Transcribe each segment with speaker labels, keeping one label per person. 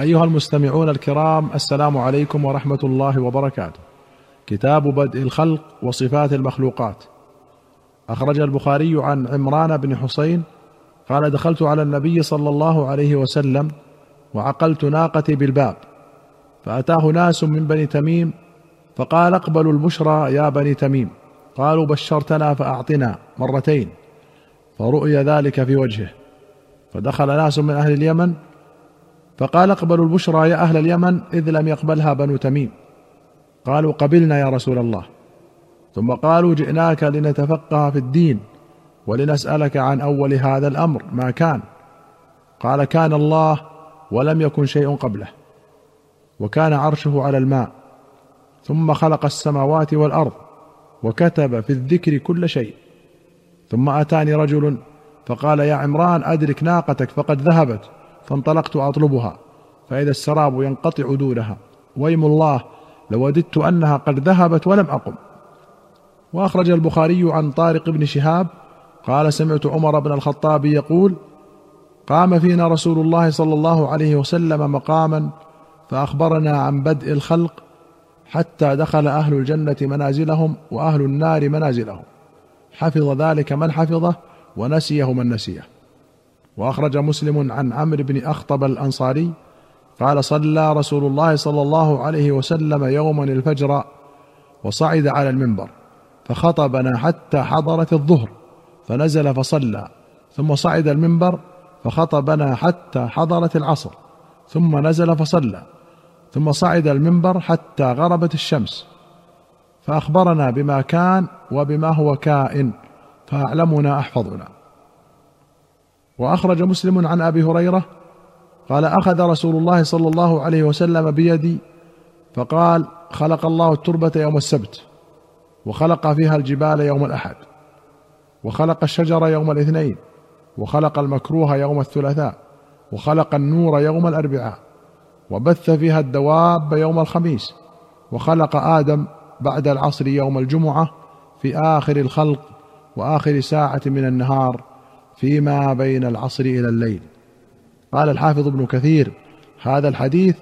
Speaker 1: أيها المستمعون الكرام السلام عليكم ورحمة الله وبركاته. كتاب بدء الخلق وصفات المخلوقات. أخرج البخاري عن عمران بن حسين قال دخلت على النبي صلى الله عليه وسلم وعقلت ناقتي بالباب فأتاه ناس من بني تميم فقال اقبلوا البشرى يا بني تميم قالوا بشرتنا فأعطنا مرتين فرؤي ذلك في وجهه فدخل ناس من أهل اليمن فقال اقبلوا البشرى يا اهل اليمن اذ لم يقبلها بنو تميم قالوا قبلنا يا رسول الله ثم قالوا جئناك لنتفقه في الدين ولنسالك عن اول هذا الامر ما كان قال كان الله ولم يكن شيء قبله وكان عرشه على الماء ثم خلق السماوات والارض وكتب في الذكر كل شيء ثم اتاني رجل فقال يا عمران ادرك ناقتك فقد ذهبت فانطلقت اطلبها فاذا السراب ينقطع دونها ويم الله لوددت انها قد ذهبت ولم اقم واخرج البخاري عن طارق بن شهاب قال سمعت عمر بن الخطاب يقول قام فينا رسول الله صلى الله عليه وسلم مقاما فاخبرنا عن بدء الخلق حتى دخل اهل الجنه منازلهم واهل النار منازلهم حفظ ذلك من حفظه ونسيه من نسيه واخرج مسلم عن عمرو بن اخطب الانصاري قال صلى رسول الله صلى الله عليه وسلم يوما الفجر وصعد على المنبر فخطبنا حتى حضرت الظهر فنزل فصلى ثم صعد المنبر فخطبنا حتى حضرت العصر ثم نزل فصلى ثم صعد المنبر حتى غربت الشمس فاخبرنا بما كان وبما هو كائن فاعلمنا احفظنا واخرج مسلم عن ابي هريره قال اخذ رسول الله صلى الله عليه وسلم بيدي فقال خلق الله التربه يوم السبت وخلق فيها الجبال يوم الاحد وخلق الشجر يوم الاثنين وخلق المكروه يوم الثلاثاء وخلق النور يوم الاربعاء وبث فيها الدواب يوم الخميس وخلق ادم بعد العصر يوم الجمعه في اخر الخلق واخر ساعه من النهار فيما بين العصر الى الليل قال الحافظ ابن كثير هذا الحديث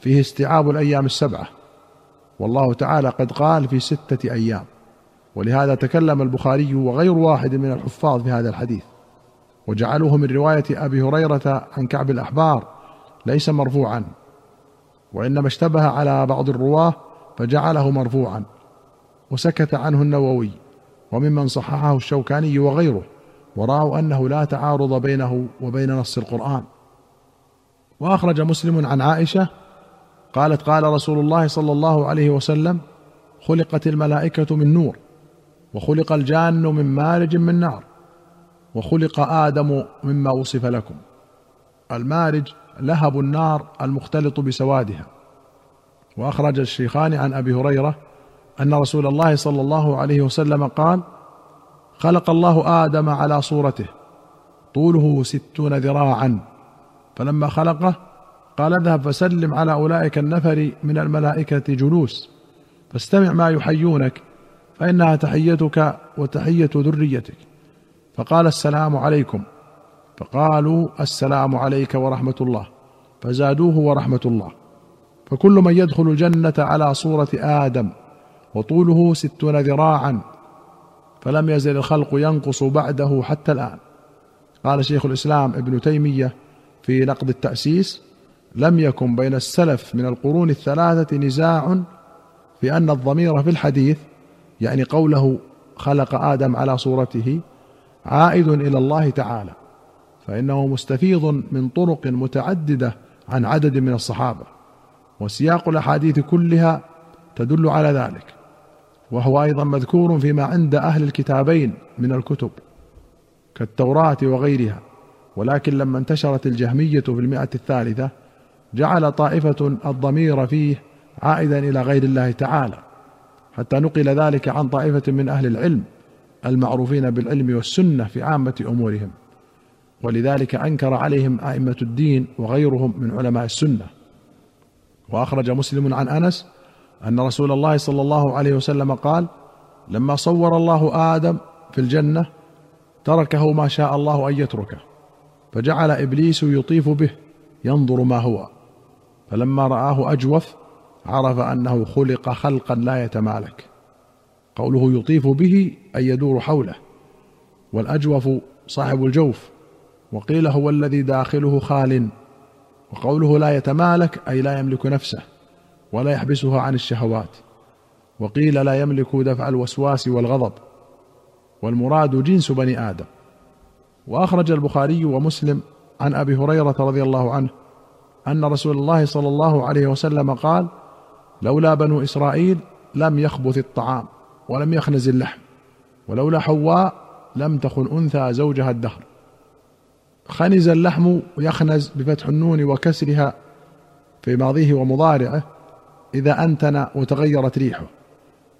Speaker 1: فيه استيعاب الايام السبعه والله تعالى قد قال في سته ايام ولهذا تكلم البخاري وغير واحد من الحفاظ في هذا الحديث وجعلوه من روايه ابي هريره عن كعب الاحبار ليس مرفوعا وانما اشتبه على بعض الرواه فجعله مرفوعا وسكت عنه النووي وممن صححه الشوكاني وغيره وراوا انه لا تعارض بينه وبين نص القران واخرج مسلم عن عائشه قالت قال رسول الله صلى الله عليه وسلم خلقت الملائكه من نور وخلق الجان من مارج من نار وخلق ادم مما وصف لكم المارج لهب النار المختلط بسوادها واخرج الشيخان عن ابي هريره ان رسول الله صلى الله عليه وسلم قال خلق الله ادم على صورته طوله ستون ذراعا فلما خلقه قال اذهب فسلم على اولئك النفر من الملائكه جلوس فاستمع ما يحيونك فانها تحيتك وتحيه ذريتك فقال السلام عليكم فقالوا السلام عليك ورحمه الله فزادوه ورحمه الله فكل من يدخل الجنه على صوره ادم وطوله ستون ذراعا فلم يزل الخلق ينقص بعده حتى الان قال شيخ الاسلام ابن تيميه في نقد التاسيس لم يكن بين السلف من القرون الثلاثه نزاع في ان الضمير في الحديث يعني قوله خلق ادم على صورته عائد الى الله تعالى فانه مستفيض من طرق متعدده عن عدد من الصحابه وسياق الاحاديث كلها تدل على ذلك وهو ايضا مذكور فيما عند اهل الكتابين من الكتب كالتوراه وغيرها ولكن لما انتشرت الجهميه في المئه الثالثه جعل طائفه الضمير فيه عائدا الى غير الله تعالى حتى نقل ذلك عن طائفه من اهل العلم المعروفين بالعلم والسنه في عامه امورهم ولذلك انكر عليهم ائمه الدين وغيرهم من علماء السنه واخرج مسلم عن انس ان رسول الله صلى الله عليه وسلم قال لما صور الله ادم في الجنه تركه ما شاء الله ان يتركه فجعل ابليس يطيف به ينظر ما هو فلما راه اجوف عرف انه خلق خلقا لا يتمالك قوله يطيف به اي يدور حوله والاجوف صاحب الجوف وقيل هو الذي داخله خال وقوله لا يتمالك اي لا يملك نفسه ولا يحبسها عن الشهوات وقيل لا يملك دفع الوسواس والغضب والمراد جنس بني ادم واخرج البخاري ومسلم عن ابي هريره رضي الله عنه ان رسول الله صلى الله عليه وسلم قال لولا بنو اسرائيل لم يخبث الطعام ولم يخنز اللحم ولولا حواء لم تخن انثى زوجها الدهر خنز اللحم يخنز بفتح النون وكسرها في ماضيه ومضارعه اذا انتن وتغيرت ريحه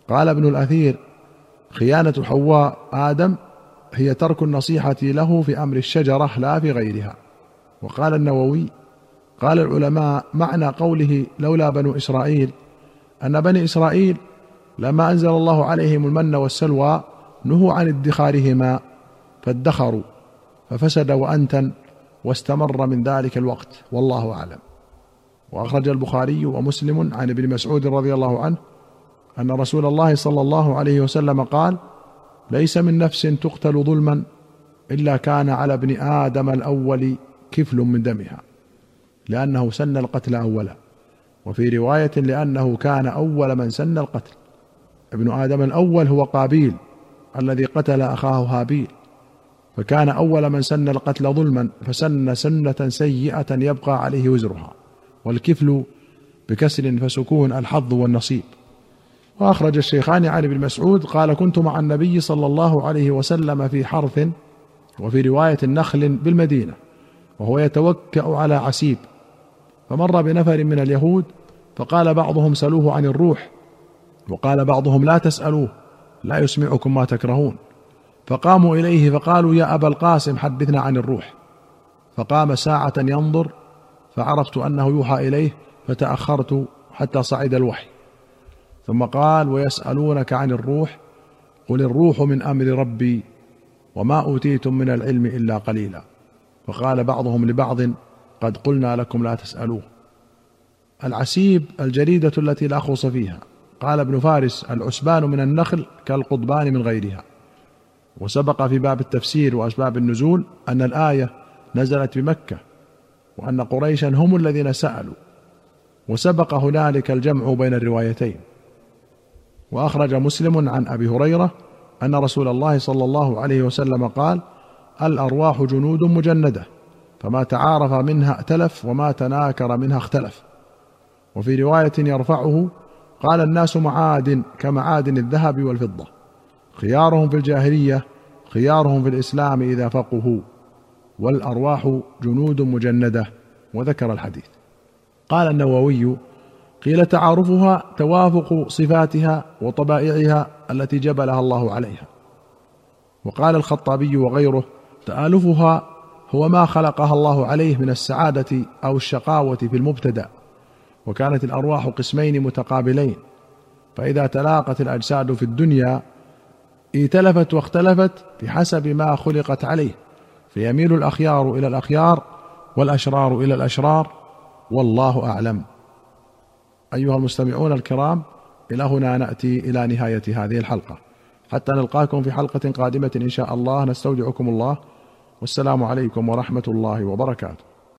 Speaker 1: قال ابن الاثير خيانه حواء ادم هي ترك النصيحه له في امر الشجره لا في غيرها وقال النووي قال العلماء معنى قوله لولا بنو اسرائيل ان بني اسرائيل لما انزل الله عليهم المن والسلوى نهوا عن ادخارهما فادخروا ففسد وانتن واستمر من ذلك الوقت والله اعلم واخرج البخاري ومسلم عن ابن مسعود رضي الله عنه ان رسول الله صلى الله عليه وسلم قال ليس من نفس تقتل ظلما الا كان على ابن ادم الاول كفل من دمها لانه سن القتل اولا وفي روايه لانه كان اول من سن القتل ابن ادم الاول هو قابيل الذي قتل اخاه هابيل فكان اول من سن القتل ظلما فسن سنه سيئه يبقى عليه وزرها والكفل بكسر فسكون الحظ والنصيب وأخرج الشيخان عن ابن مسعود قال كنت مع النبي صلى الله عليه وسلم في حرث وفي رواية نخل بالمدينة وهو يتوكأ على عسيب فمر بنفر من اليهود فقال بعضهم سلوه عن الروح وقال بعضهم لا تسألوه لا يسمعكم ما تكرهون فقاموا إليه فقالوا يا أبا القاسم حدثنا عن الروح فقام ساعة ينظر فعرفت انه يوحى اليه فتاخرت حتى صعد الوحي ثم قال ويسالونك عن الروح قل الروح من امر ربي وما اوتيتم من العلم الا قليلا فقال بعضهم لبعض قد قلنا لكم لا تسالوه العسيب الجريده التي لا خوص فيها قال ابن فارس العسبان من النخل كالقضبان من غيرها وسبق في باب التفسير واسباب النزول ان الايه نزلت بمكه وان قريشا هم الذين سالوا وسبق هنالك الجمع بين الروايتين واخرج مسلم عن ابي هريره ان رسول الله صلى الله عليه وسلم قال الارواح جنود مجنده فما تعارف منها ائتلف وما تناكر منها اختلف وفي روايه يرفعه قال الناس معادن كمعادن الذهب والفضه خيارهم في الجاهليه خيارهم في الاسلام اذا فقهوا والارواح جنود مجنده وذكر الحديث قال النووي قيل تعارفها توافق صفاتها وطبائعها التي جبلها الله عليها وقال الخطابي وغيره تالفها هو ما خلقها الله عليه من السعاده او الشقاوه في المبتدا وكانت الارواح قسمين متقابلين فاذا تلاقت الاجساد في الدنيا ائتلفت واختلفت بحسب ما خلقت عليه فيميل الاخيار الى الاخيار والاشرار الى الاشرار والله اعلم ايها المستمعون الكرام الى هنا ناتي الى نهايه هذه الحلقه حتى نلقاكم في حلقه قادمه ان شاء الله نستودعكم الله والسلام عليكم ورحمه الله وبركاته